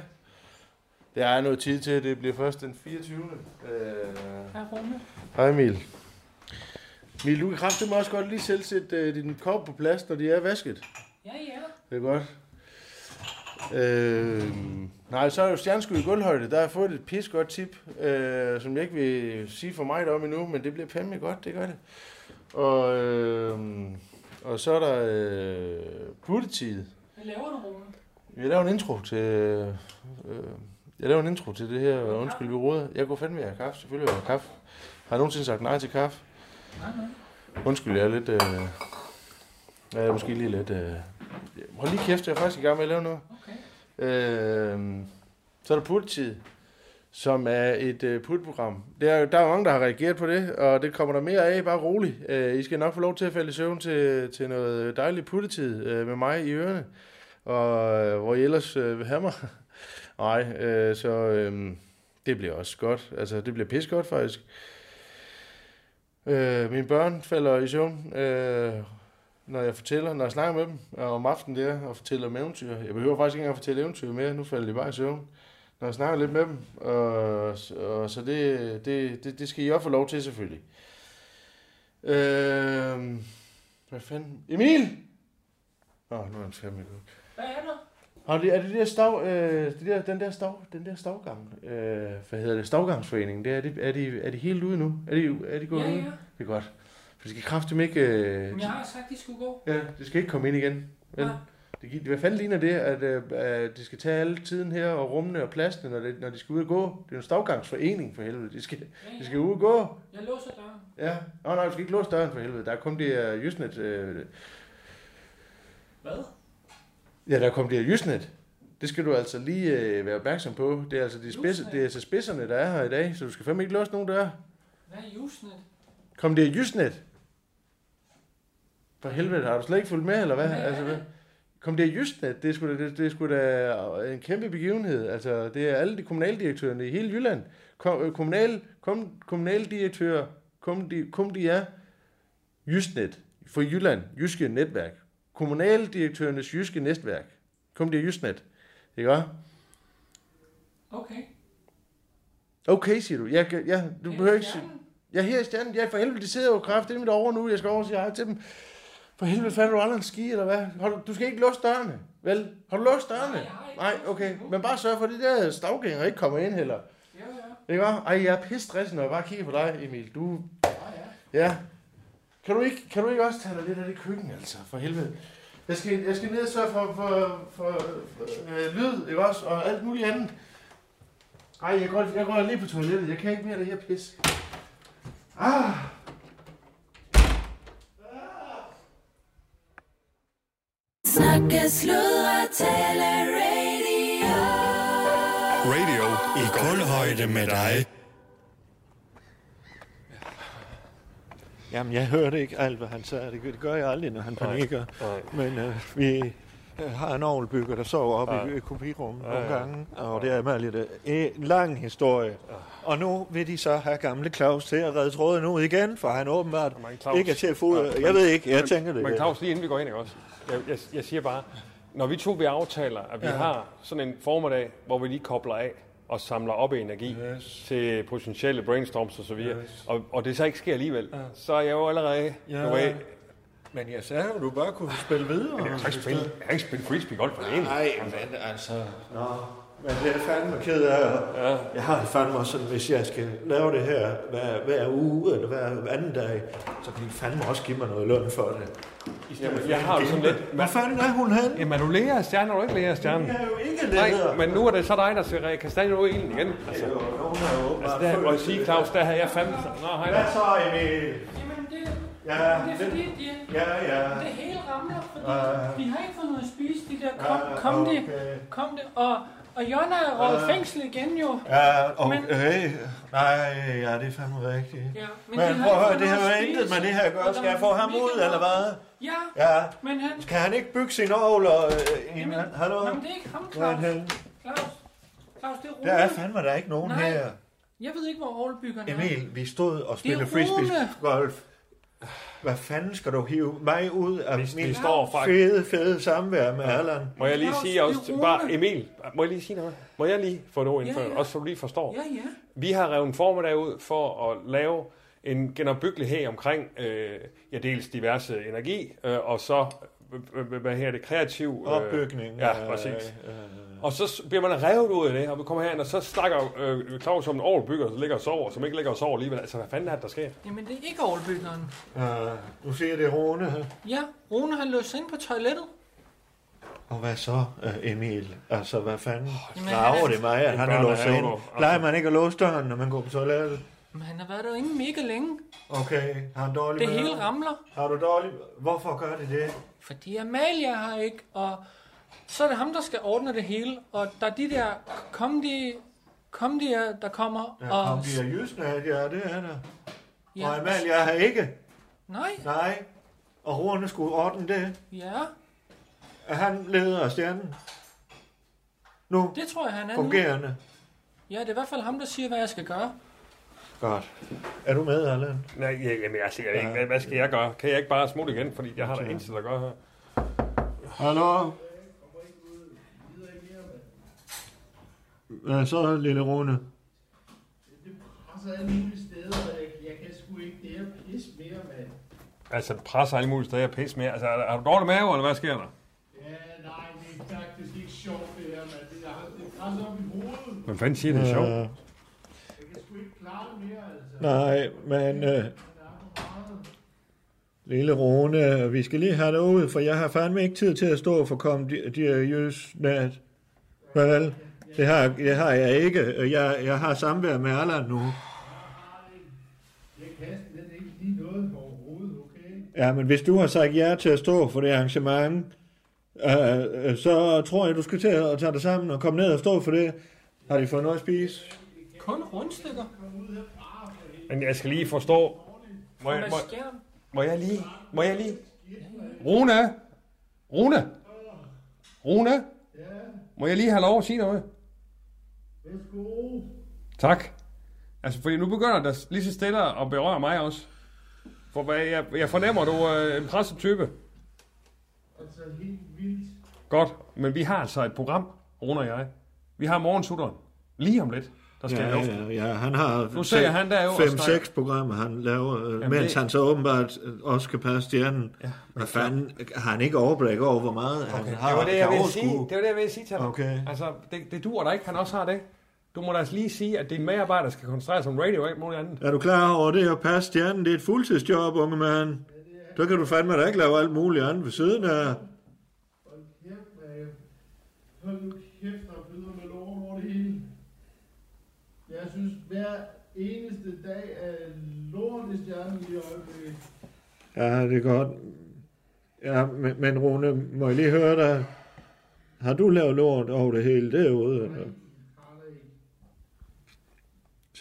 Der er noget tid til, det bliver først den 24. Øh, Hej Rune. hej Emil. Emil, du kan kraftigt også godt lige selv sætte øh, din kop på plads, når de er vasket. Ja, ja. Det er godt. Øh, nej, så er jo stjerneskud i gulvhøjde. Der har jeg fået et pis godt tip, øh, som jeg ikke vil sige for mig om endnu, men det bliver fandme godt, det gør det. Og, øh, og så er der øh, puttetid. Hvad laver du, Rune? Jeg laver en intro til... Øh, jeg laver en intro til det her, undskyld, vi råder. Jeg går fandme have kaffe, selvfølgelig jeg have kaffe. Har jeg nogensinde sagt nej til kaffe? Nej, nej. Undskyld, jeg er lidt... Øh, jeg er måske lige lidt... Øh, hold lige kæft, jeg er faktisk i gang med at lave noget. Okay. Øh, så er der puttetid, som er et øh, putprogram. Der er, der er mange, der har reageret på det, og det kommer der mere af, bare roligt. Øh, I skal nok få lov til at falde i søvn til, til noget dejlig puttetid øh, med mig i ørerne, og øh, hvor I ellers øh, vil have mig. Nej, øh, så øh, det bliver også godt. Altså, det bliver pis godt faktisk. Øh, mine børn falder i søvn, øh, når jeg fortæller, når jeg snakker med dem om aftenen der, og fortæller om eventyr. Jeg behøver faktisk ikke engang fortælle eventyr mere, nu falder de bare i søvn. Når jeg snakker lidt med dem, og, og så det, det, det, det skal I også få lov til selvfølgelig. Øh, hvad fanden? Emil! Åh, oh, nu er han fandme godt. Hvad er der? Har det, er det, det der stav, øh, det der, den der stav, den der stavgang, øh, hvad hedder det, stavgangsforeningen, det er, de, er, de, er de helt ude nu? Er de, er de gået Ja, ja. Det er godt. For det skal kraftigt ikke, øh, Men jeg har sagt, de skulle gå. ja, det skal ikke komme ind igen. Vel? Nej. Det, hvad fanden ligner det, at, øh, at de skal tage alle tiden her, og rummene og pladsene, når, det, når de skal ud og gå? Det er en stavgangsforening for helvede. De skal, Ja, de skal ud og gå. Jeg låser døren. Ja. Nå, nej, du skal ikke låse døren for helvede. Der er kun det uh, Jysnet. Øh, Hvad? Ja, der kom det Jysnet. Det skal du altså lige øh, være opmærksom på. Det er altså de spidse, det er altså spidserne, der er her i dag, så du skal fandme ikke låse nogen døre. Hvad er Jusnet? Kom det er Jysnet? For helvede, har du slet ikke fulgt med, eller hvad? Hvad altså, hvad? Kom det er Jysnet? Det er, sgu da, det, det er sgu da en kæmpe begivenhed. Altså, det er alle de kommunaldirektørerne i hele Jylland. Kom, øh, kommunal, kom, kommunaldirektører, kom de, kom de er Jysnet for Jylland, Jyske Netværk. Kommunaldirektørernes Jyske Netværk. Kom det er Jysnet. Ikke? Okay. Okay, siger du. Jeg, ja, du behøver ikke. Jeg er her i stjernen. Ja, for helvede, de sidder jo kraft det er mit over nu. Jeg skal over og sige hej til dem. For helvede, fandt du aldrig en ski, eller hvad? Har du, du skal ikke låse dørene, vel? Har du låst dørene? Nej, okay. Men bare sørg for, at de der stavgængere ikke kommer ind heller. Ja, ja. Ikke? Ej, jeg er pisse stresset, når jeg bare kigger på dig, Emil. Du... Ja. Kan du ikke, kan du ikke også tage dig lidt af det køkken, altså? For helvede. Jeg skal, jeg skal ned og sørge for, for, for, for øh, lyd, ikke også? Og alt muligt andet. Ej, jeg går, jeg går lige på toilettet. Jeg kan ikke mere af det her pis. Ah! Snakke, sludre, tale, radio. Radio i kulhøjde med dig. Jamen, jeg hørte ikke alt, hvad han sagde. Det, gør jeg aldrig, når han panikker. Nej. Men øh, vi øh, har en ovlbygger, der sover oppe Ja. i, kopirummet Ja, nogle ja. gange. Og det er Amalie, det er en lang historie. Og nu vil de så have gamle Claus til at redde tråden ud igen, for han åbenbart Claus- ikke er til at få... Ja, Jeg men- ved ikke, jeg men- tænker det. Men Claus, lige inden vi går ind, ikke også? Jeg, jeg, jeg siger bare, når vi to vi aftaler, at vi Ja. ja. har sådan en formiddag, hvor vi lige kobler af og samler op energi yes. til potentielle brainstorms og så videre, yes. og, og det så ikke sker alligevel, ja. så er jeg jo allerede... Ja. Du ved, Men jeg sagde jo, du bare kunne spille videre. Men jeg kan ikke spille, jeg kan ikke spille frisbee golf for det ene. Nej, men altså... Nå, men det er fandme ked af. Ja. Jeg har det fandme også sådan, hvis jeg skal lave det her hver, hver uge eller hver anden dag, så kan de fandme også give mig noget løn for det. Jamen, jeg har det sådan lidt... Hvor fanden er hun hen? Jamen, du læger af stjernen, er du ikke læger af stjernen? Jeg er jo ikke Nej, læger. men nu er det så dig, der skal kastanjer ud i ilden igen. Altså, Jo, nogen er jo altså der må jeg sige, Claus, der havde jeg fandme... Nå, hej Hvad så, Emil? Jamen, det, Ja, det er det- fordi, de, Ja, ja. det hele ramler, fordi Ja. de har ikke fået noget at spise, de der kom, Ja, kom det, okay. kom det, og, og Jonna er røget Ja. i fængsel igen jo. Ja, okay. Men- Men, Nej, ja, det er fandme rigtigt. Ja, men men de prøv at høre, det har jo intet med det her at og gøre. Skal jeg er få ham ud, eller hvad? Ja, Ja. men han... Kan han ikke bygge sin ovler øh, i en Hallo? Jamen, det er ikke ham, er Claus. Claus, Claus, det er Rune. Der er fandme der ikke nogen Nej. her. Jeg ved ikke, hvor Aarhusbyggerne er. Emil, vi stod og er spillede frisbee-golf. Hvad fanden skal du hive mig ud af Vi- min står fra- fede, fede samvær med Allan? Må jeg lige sige også, bare Emil, må jeg lige sige noget? Må jeg lige få det ord ind Ja, for, ja. også så du lige forstår? Ja, ja. Vi har revet en formiddag ud for at lave en genopbyggelig her omkring øh, ja, dels diverse energi, øh, og så øh, øh, hvad her det kreativ øh, Opbygning. Ja, øh, præcis. øh, Og så bliver man revet ud af det, og vi kommer herind, og så snakker øh, Claus om en overbygger, der ligger og sover, som ikke ligger og sover alligevel. Altså, hvad fanden er det, der sker? Jamen, det er ikke Aarhusbyggeren. øh, Nu siger det Rune. her. Ja, Rune har løst sig ind på toilettet. Og hvad så, øh, Emil? Altså, hvad fanden? Jamen, Rager han er- det mig, at Det han er er låst ind? du. Plejer man ikke at låse døren, når man går på toilettet? Men han har været derinde mega længe. Okay, har han dårlig Det mave? hele ramler. Har du dårlig... Hvorfor gør det det? Fordi Amalia har ikke, og så er det ham, der skal ordne det hele. Og der er de der, kom de, kom de her, der kommer. Ja, og, kom de her jysnat, ja, det er der. Ja. Og Amalie er her ikke. Nej, Nej. Og Rune skulle ordne det. ja, Er han leder af stjernen? Nu, det tror jeg, han er nu. fungerende. Ja, det er i hvert fald ham, der siger, hvad jeg skal gøre. Godt. Er du med, Allan? Nej, ja, jamen, jeg siger ikke, hvad, hvad skal jeg gøre? Kan jeg ikke bare smutte igen, fordi jeg har der eneste, der gør her. Hallo? Hvad så, lille Rune? presser alle mulige steder, og jeg, jeg kan sgu ikke det her pis mere, mand. Altså, det presser alle mulige steder, pis med. Altså, er, er du dårlig mave, eller hvad sker der? Ja, nej, det er faktisk ikke sjovt det her, mand. Det, jeg, det presser op i hovedet. Hvem fanden siger, det er sjovt? Øh, Jeg kan sgu ikke klare det mere, altså. nej, men... Øh, lille Rune, vi skal lige have det ud, for jeg har fandme ikke tid til at stå for komme de, de her jysnat. Vel, det har, det har jeg ikke. Jeg, jeg har samvær med Allan nu. Jeg kan slet ikke lige noget overhovedet, okay? Ja, men hvis du har sagt ja til at stå for det arrangement, øh, øh, så tror jeg, du skal til at tage dig sammen og komme ned og stå for det. Har de fået noget at spise? Kun rundstykker. Men jeg skal lige forstå... Må jeg, må, må jeg lige... Må jeg lige... Rune! Rune! Rune! Må jeg lige have lov at sige noget? Værsgo. Tak. Altså, fordi nu begynder der lige så stille at berøre mig også. For hvad, jeg, jeg fornemmer, du er en presset type. Altså helt vildt. Godt, men vi har altså et program, Rune og jeg. Vi har morgensutteren. Lige om lidt, der skal ja, ja, ja, han har Nu ser jeg, han der er snakker. 5-6 programmer, han laver, øh, Jamen, mens det- han så åbenbart øh, også skal passe stjernen. Ja, Hvad fanden, har han ikke overblik over, hvor meget okay. han har? det var det, kan jeg ville sige. Det var det, jeg ville sige til dig. Okay. Altså, det, det duer da ikke, han også har det. Du må da altså lige sige, at din medarbejder skal koncentrere sig om radio og alt muligt andet. Er du klar over det at passe stjernen? Det er et fuldtidsjob, unge mand. Så kan du fandme da ikke lave alt muligt andet ved siden af. Hold kæft. Hold nu kæft, der flyder med lort over det hele. Jeg synes, hver eneste dag er lort i stjernen i øjeblikket. Ja, det er godt. Ja, men, men Rune, må jeg lige høre dig? Har du lavet lort over det hele derude? Eller?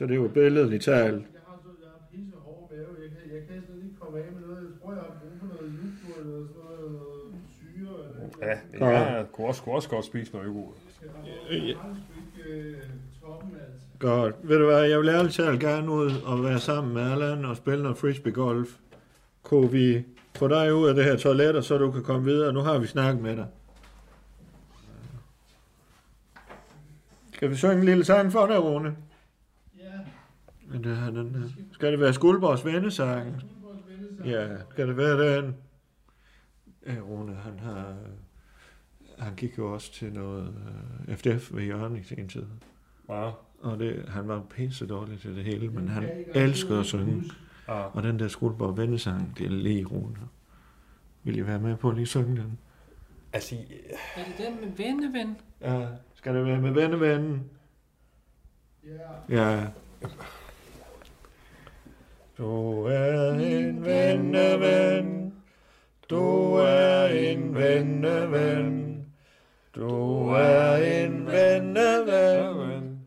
Så det er jo billedligt talt. Jeg har så jeg har pisse hård mave. Jeg kan, jeg kan slet ikke komme af med noget. Jeg tror, jeg har brug for noget yoghurt eller sådan noget, noget syre. Eller Ja, jeg kunne også, kunne også godt spise noget yoghurt. Jeg har sgu ikke øh, toppen, altså. Godt. Ved du hvad, jeg vil ærligt talt gerne ud og være sammen med Allan og spille noget frisbee-golf. Kunne vi få dig ud af det her toilet, og så du kan komme videre? Nu har vi snakket med dig. Skal vi synge en lille sang for dig, Rune? Men det her, den her. Skal det være Skuldborgs vennesang? Ja, skal det være den? Ja, Rune, han har... Han gik jo også til noget øh, FDF ved Jørgen i sin tid. Ja. Og det, han var pisse dårlig til det hele, men han elskede at synge. Ja. Og den der Skuldborg vennesang, det er lige Rune. Vil I være med på at lige synge den? Altså, Er det den med venneven? Ja, skal det være med vennevennen? Ja. Ja. Du er en venneven, du er en venneven, du er en venneven,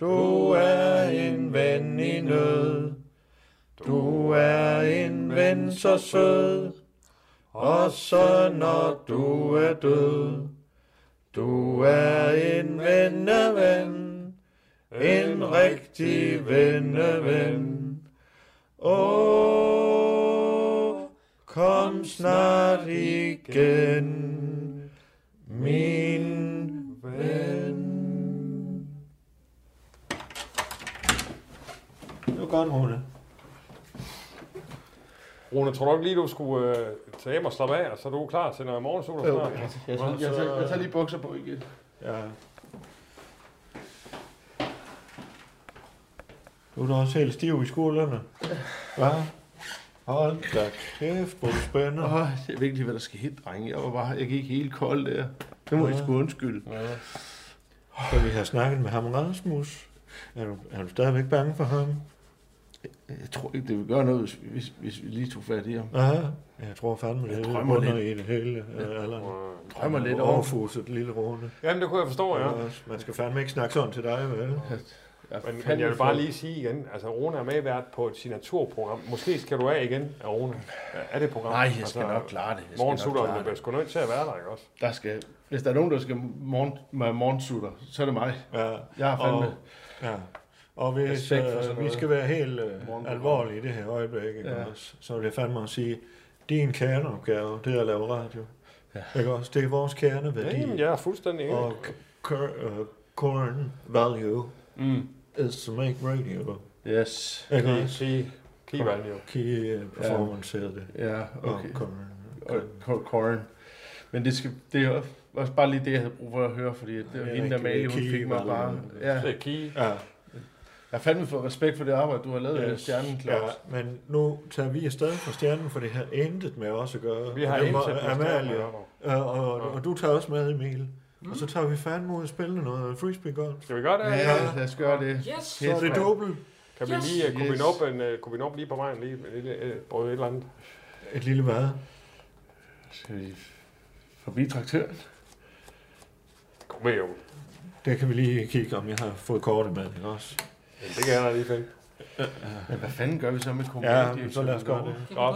du er en ven i nød, du er en ven så sød, og så når du er død, du er en venneven, en rigtig venneven. Åh, kom snart igen, min ven. Det var godt, Rune. Rune, tror du ikke lige, du skulle øh, tage hjem og slappe af, og så er du klar til noget morgensol og Jo, snart? jeg, jeg, jeg, jeg, jeg tager lige bukser på igen. Ja. Du er da også helt stiv i skuldrene. Hvad? Hold da kæft, hvor er spændende. Åh, jeg ved ikke lige, hvad der skete, drenge. Jeg var bare, jeg gik helt kold der. Det må I Ja. sgu undskylde. Så vi har snakket med ham Rasmus. Er du, er du stadigvæk bange for ham? Jeg tror ikke, det vil gøre noget, hvis, hvis, hvis vi lige tog fat i ham. Ja, jeg tror fandme, det Jeg er drømmer under lidt. i det hele. Jeg øh, Allan. drømmer lidt over- Overfuset lille Rune. Jamen, det kunne jeg forstå, ja. Man skal fandme ikke snakke sådan til dig, vel? Men, men jeg vil bare lige sige igen, altså Rune er medvært på et signaturprogram. Måske skal du af igen af Rune. Er det et program? Nej, jeg skal nok klare det. Jeg skal nok Morgensutteren, klare du det. bliver sgu nødt til at være der, ikke også? Der skal, hvis der er nogen, der skal morgen, med morgensutter, så er det mig. Ja. Jeg har fandme... Og, ja. Og hvis øh, vi skal være helt øh, alvorlige i det her øjeblik, ikke Ja. også? så vil jeg fandme at sige, din kerneopgave, det er at lave radio. Ja. Ikke også? Det er vores kerneværdi. Jamen, jeg er fuldstændig enig. Og uh, core value Mm. is to make radio. Yes. Ikke Key- også? key- value. Key performance hedder det. Ja, okay. Og Corin. Men det, skal, det er også bare lige det, jeg havde brug for at høre, fordi det var Ja, hende, der Malie, hun key fik mig value. bare... Ja. Det er key. Ja. Jeg har fandme fået respekt for det arbejde, du har lavet yes. Yes. stjernen, Ja, Claus. men nu tager vi afsted fra stjernen, for det har intet med os at gøre. Vi har intet med Amalie. gøre. Og, og, og, og du tager også med, Emil. Mm. Og så tager vi fandme ud og spille noget frisbee golf. Skal vi gøre det? Ja, lad os gøre det. Yes. Så er det dobbelt. Kan vi Yes. lige, kunne, vi Yes. nå op en, øh, kunne vi nå op lige på vejen, lige et lille øh, brød et eller andet? Et lille hvad? Skal vi Forbi traktøren. Kom med, jo. Der kan vi lige kigge, om jeg har fået kortet med, ikke også? Ja, det kan jeg da lige finde. Men hvad fanden gør vi så med Ja, kommunaldirektøren? så lad os gå. Kan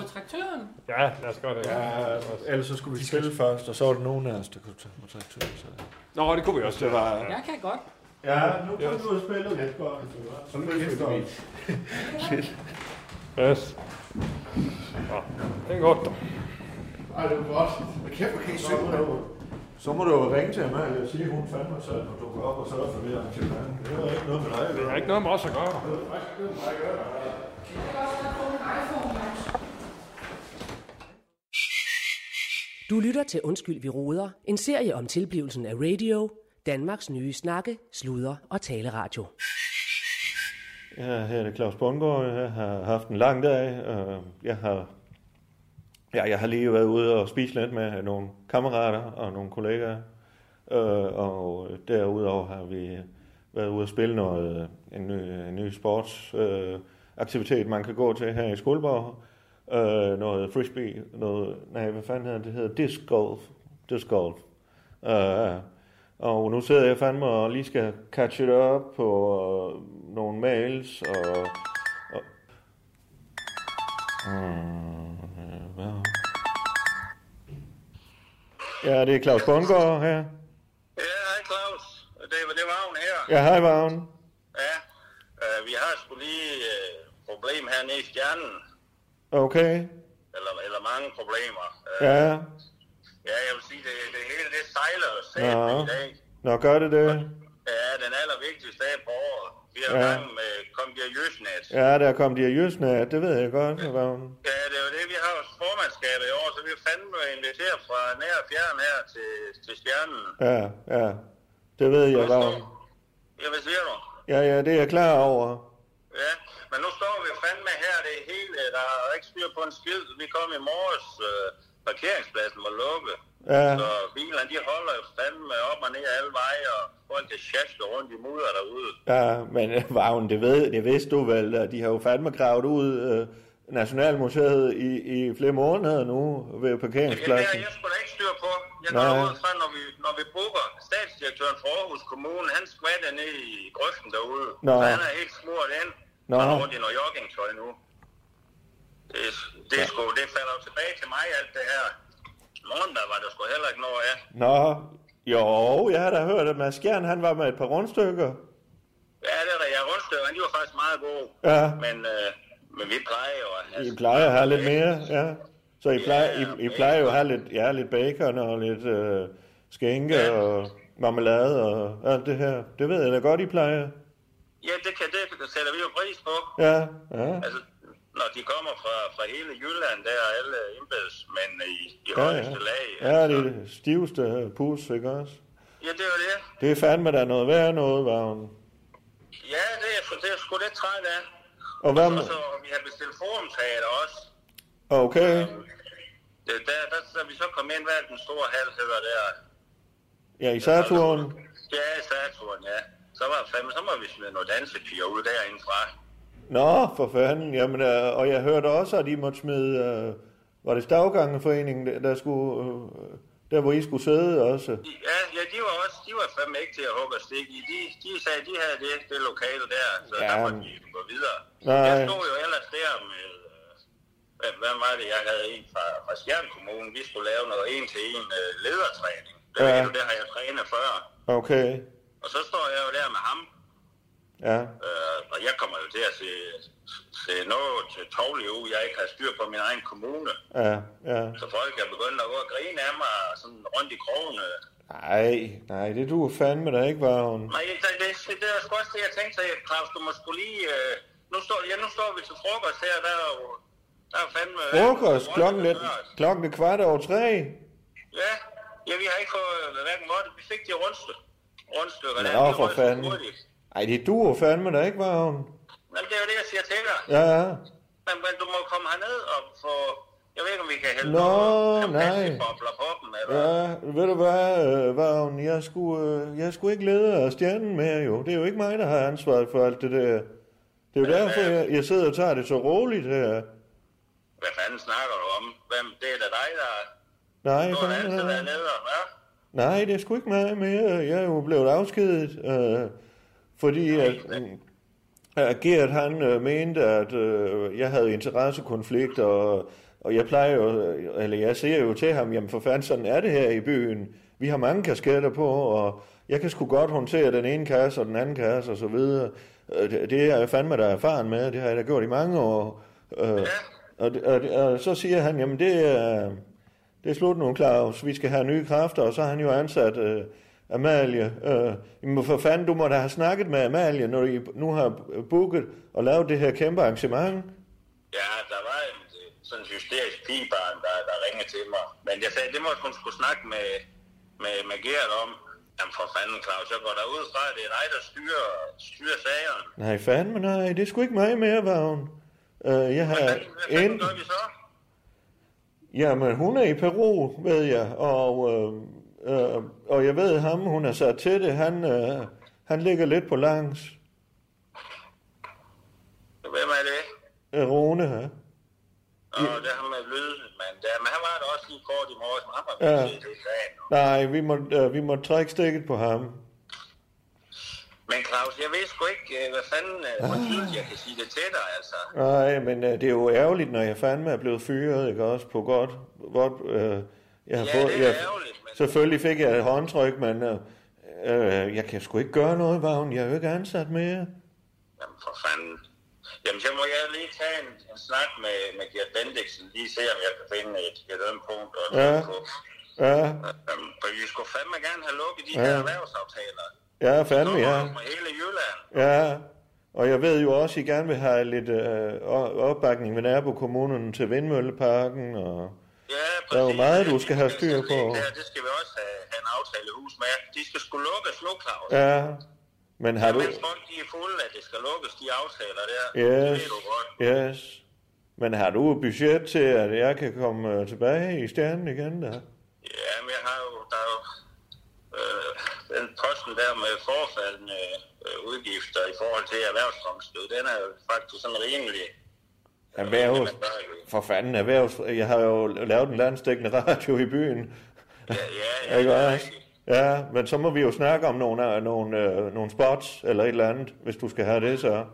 vi traktøren? Ja, lad os gøre det. Ja, ellers så skulle vi spille først, og så var der nogen af os, der kunne tage på traktøren. Så. Nå, det kunne vi også. Det var... Jeg kan godt. Ja, nu kan du spille lidt godt. Så nu kæft godt. Yes. Nå, det er godt. Ej, det var godt. Kæft, hvor kan I synge med Så må du jo ringe til Amalie og sige, at hun fandme så, når du går op og sørger for det arrangement. Det er ikke noget med dig. at Det gøre. har ikke noget med os at gøre. Du lytter til Undskyld, vi råder. En serie om tilblivelsen af radio. Danmarks nye snakke, sludre og taleradio. Ja, her er det Claus Bundgaard. Jeg har haft en lang dag. Jeg har, ja, jeg har lige været ude og spise lidt med nogle kammerater og nogle kollegaer. Øh, Og derudover har vi været ude og spille noget, øh, en ny, en ny sportsaktivitet, aktivitet, man kan gå til her i Skuldborg. Øh, noget frisbee, noget, nej, hvad fanden hedder det? Det hedder disc golf. Disc golf. Øh, og nu sidder jeg fandme og lige skal catch it up på øh, nogle mails og... og øh, Ja, det er Claus Bundgaard her. Ja, hej Claus. Det, det var hun her. Ja, hej Vagn. Ja, øh, vi har sgu lige øh, problem hernede i stjernen. Okay. Eller, eller mange problemer. Øh, Ja. ja, jeg vil sige, det, det hele det sejler og sæt i dag. Nå, gør det det? Ja, den allervigtigste dag på året. Vi Ja. ja. gang med De Jøsnet. Ja, der kom de af Jøsnet, det ved jeg godt, Vagn. Ja, det er jo det, vi har vores formandskab i år, så vi er fandme inviteret fra nær og fjern her til, til stjernen. Ja, ja. Det ved jeg, Vagn. Ja, hvad siger du? Ja, ja, det er jeg klar over. Ja, men nu står vi fandme her, det er helt, der er ikke styr på en skilt. Vi kom i morges, øh, parkeringspladsen var lukket. Ja. Så bilerne, de holder jo fandme op og ned alle veje, og folk kan sjaske rundt i mudder derude. Ja, men Vagn, det, ved, det vidste du vel, de har jo fandme gravet ud øh, Nationalmuseet i, i flere måneder nu ved Det er parkeringspladsen. jeg skulle da ikke styr på. Jeg går ud fra, når vi, når vi booker statsdirektøren for Aarhus Kommune, han skvatter ned i grøften derude. Nå. Så han er helt smurt ind. Nå. Han er rundt i noget joggingtøj nu. Det, det, er sgu, det falder jo tilbage til mig, alt det her. Morgendag var der sgu heller ikke noget af. Nå, jo, jeg har da hørt, at Mads Skjern, han var med et par rundstykker. Ja, det er der. Jeg rundstykker, de var faktisk meget gode. Ja. Men, øh, men vi plejer jo have... I plejer at have lidt mere, ja. Så I plejer, I, I plejer jo at have lidt, ja, lidt bacon og lidt øh, skænke ja. og marmelade og alt det her. Det ved jeg da godt, I plejer. Ja, det, kan, det sætter vi jo pris på. Ja, ja. Altså, når de kommer fra, fra hele Jylland, der er alle embedsmænd i Ja, ja. lag. ja, det er det stiveste pus, ikke også? Ja, det er jo det. Det er fandme da noget værd noget, Vagn. Ja, det er, det er sgu lidt træt af. Og hvad Og med... så, vi har bestilt forumteater også. Okay. Det, der, der, der, vi så kom ind, hvad den store hal hedder der? Ja, i Saturn. Ja, Saturn, ja. Så var fandme, så må vi smide noget dansepiger ud derindefra. Nå, for fanden. Jamen, øh, og jeg hørte også, at I måtte smide... Øh, var det Stavgangeforeningen, der, der skulle... Øh, der, hvor I skulle sidde også? Ja, ja, de var også, de var fandme ikke til at hugge og stikke i. De, de sagde, de havde det, det lokale der, så ja. Der måtte de gå videre. Nej. Jeg stod jo ellers der med, øh, hvad, hvad var det, jeg havde en fra, fra Skjern Kommune. Vi skulle lave noget en-til-en øh, ledertræning. Det, Ja. ja. det har jeg trænet før. Okay. Og så står jeg jo der med ham, Ja. øh, og jeg kommer jo til at se, se noget til tovlig ud, jeg ikke har styr på min egen kommune. Ja, ja. Så folk er begyndt at gå og grine af mig sådan rundt i krogene. Nej, nej, det du fandme da ikke, var hun. Nej, det, det, det, det er sgu også det, jeg tænkte sig, Claus, du må sgu lige... Øh, nu, står, ja, nu står vi til frokost her, der er jo... Der er fandme... Frokost klokken lidt, klokken er kvart over tre. Ja, ja, vi har ikke fået øh, hverken måtte. Vi fik de rundstykker. Rundstykker der. Nå, Det for fanden. Ej, det duer fandme da ikke, var hun. Men det er jo det, jeg siger til dig. Ja, ja. Men, men du må komme herned og få... Jeg ved ikke, om vi kan hælde Nå, noget nej. champagnebobler på dem, eller... Ja, ved du hvad, øh, Vagn, jeg skulle, øh, jeg skulle ikke lede af stjernen mere jo. Det er jo ikke mig, der har ansvaret for alt det der. Det er jo derfor, jeg, jeg sidder og tager det så roligt her. Hvad fanden snakker du om? Hvem, det er da dig, der... Nej, Du fanden, altid nej. været leder? Nej, det er sgu ikke mig mere. Jeg er jo blevet afskedet, øh, fordi at, at Gert han øh, mente, at øh, jeg havde interessekonflikt, og, og jeg plejer jo, eller jeg siger jo til ham, jamen for fanden, sådan er det her i byen. Vi har mange kasketter på, og jeg kan sgu godt håndtere den ene kasse og den anden kasse og så videre. Øh, Det, det er jeg fandme da erfaren med, det har jeg da gjort i mange år. Øh, og, og, og så siger han, jamen det er, det er slut nu, Claus. Vi skal have nye kræfter, og så har han jo ansat øh, Amalie. Øh, jamen for fanden, du må da have snakket med Amalie, når I nu har booket og lavet det her kæmpe arrangement. Ja, der var en sådan en hysterisk pigebarn, der, der ringede til mig. Men jeg sagde, det måtte hun skulle snakke med, med, med Gert om. Jamen for fanden, Claus, jeg går derud fra, at det er dig, der styrer, styrer sagerne. Nej, fandme nej, det er sgu ikke mig mere, Vagn. Øh, jeg har Hvad fanden en... gør vi så? Jamen, hun er i Peru, ved jeg, og, øh, øh, og jeg ved ham, hun er sat til det, han, øh, han ligger lidt på langs. Hvem er det? Øh, Rune her. Og det er ham med lydmand der. Men han var der også lige kort i morges, men han var Ja. ja. sagen. Nej, vi må, øh, vi må trække stikket på ham. Men Claus, jeg ved sgu ikke, øh, hvad fanden, øh, hvor tydeligt jeg kan sige det til dig, altså. Nej, men øh, det er jo ærgerligt, når jeg fandme er blevet fyret, ikke også, på godt, godt øh, jeg har Ja, fået, det er jeg, ærgerligt, men- Selvfølgelig fik jeg et håndtryk, men øh, øh, jeg kan sgu ikke gøre noget, Vagn, jeg er jo ikke ansat mere. Jamen for fanden. Jamen så må jeg lige tage en, en snak med, med Gert Bendiksen, lige se om jeg kan finde et, et ømpunkt og et Ja. på. Ja, Øhm, for vi skulle fandme gerne have lukket de Ja. her erhvervsaftaler. ja, fandme, ja. Med hele Jylland. Ja, og jeg ved jo også, at I gerne vil have lidt øh, opbakning ved nabokommunerne til Vindmølleparken, og Ja, der er jo meget, du skal have styr på. Ja, det skal vi også have, have en aftalehus med. De skal skulle lukkes nu, Claus. Ja, men har du... Mens folk de er fulde, at det skal lukkes, de aftaler der. Det Yes, ved du godt. yes. Men har du et budget til, at jeg kan komme øh, tilbage i stjernen igen, der? Ja, men jeg har jo, der er jo øh, den posten der med forfaldende øh, udgifter i forhold til erhvervsfremstød, den er jo faktisk sådan rimelig. Erhvervs... For fanden, erhvervs... Jeg har jo lavet en landstækkende radio i byen. Ja, ja, ja, Ikke også? Ja, men så må vi jo snakke om nogle, øh, nogle, øh, nogle spots, eller et eller andet, hvis du skal have det, så...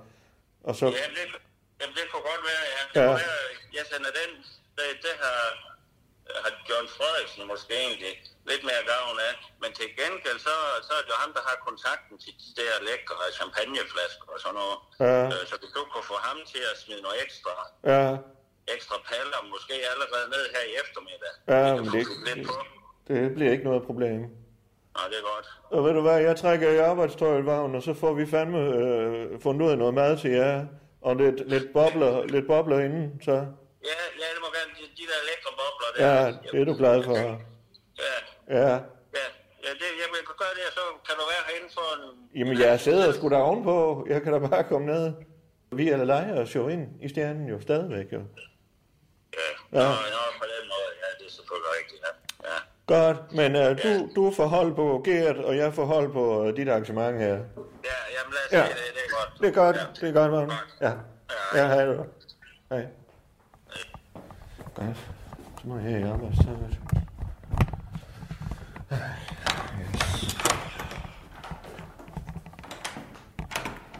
Og så... Ja, det, jamen, det kunne godt være, Ja. ja. Være, jeg sender den, det, det har, har John Frederiksen måske egentlig lidt mere gavn af. Men til gengæld, så, så er det jo ham, der har kontakten til de der lækre champagneflasker og sådan noget. Ja. Øh, Så hvis du kunne få ham til at smide noget ekstra, Ja, ekstra paller, måske allerede ned her i eftermiddag. ja, men det, på. det bliver ikke noget problem. Nå, det er godt. Og ved du hvad, jeg trækker i arbejdstøjet, Vagn, og så får vi fandme øh, fundet ud af noget mad til jer. Og lidt, lidt, bobler, lidt bobler inden, så... Ja, ja, det må gerne, de, de der lækre bobler der. Ja, det er du glad for. Ja, Ja. ja. Ja, det, jeg vil gøre det, og så kan du være herinde for en... Jamen, jeg sidder sgu da ovenpå. Jeg kan da bare komme ned. Vi er leger os jo ind i stjernen jo stadigvæk, jo. Ja, Ja. Nå, nå, på den måde, ja, det er selvfølgelig rigtigt, ja. ja. Godt, men uh, du, du får hold på Gert, og jeg får hold på uh, dit arrangement her. Ja, jamen lad os Ja. ja. det, det er godt. Det er godt, det er godt, Vagn. Ja. Ja, hej du. Hej. Godt. Så må jeg her i arbejdstøjet.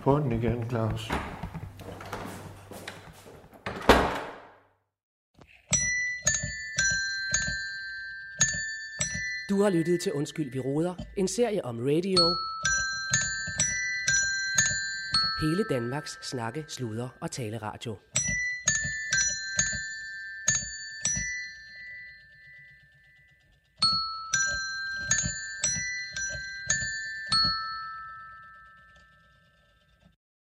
På den igen, Claus. Du har lyttet til Undskyld, vi råder. En serie om radio. Hele Danmarks snakke, sluder og taleradio.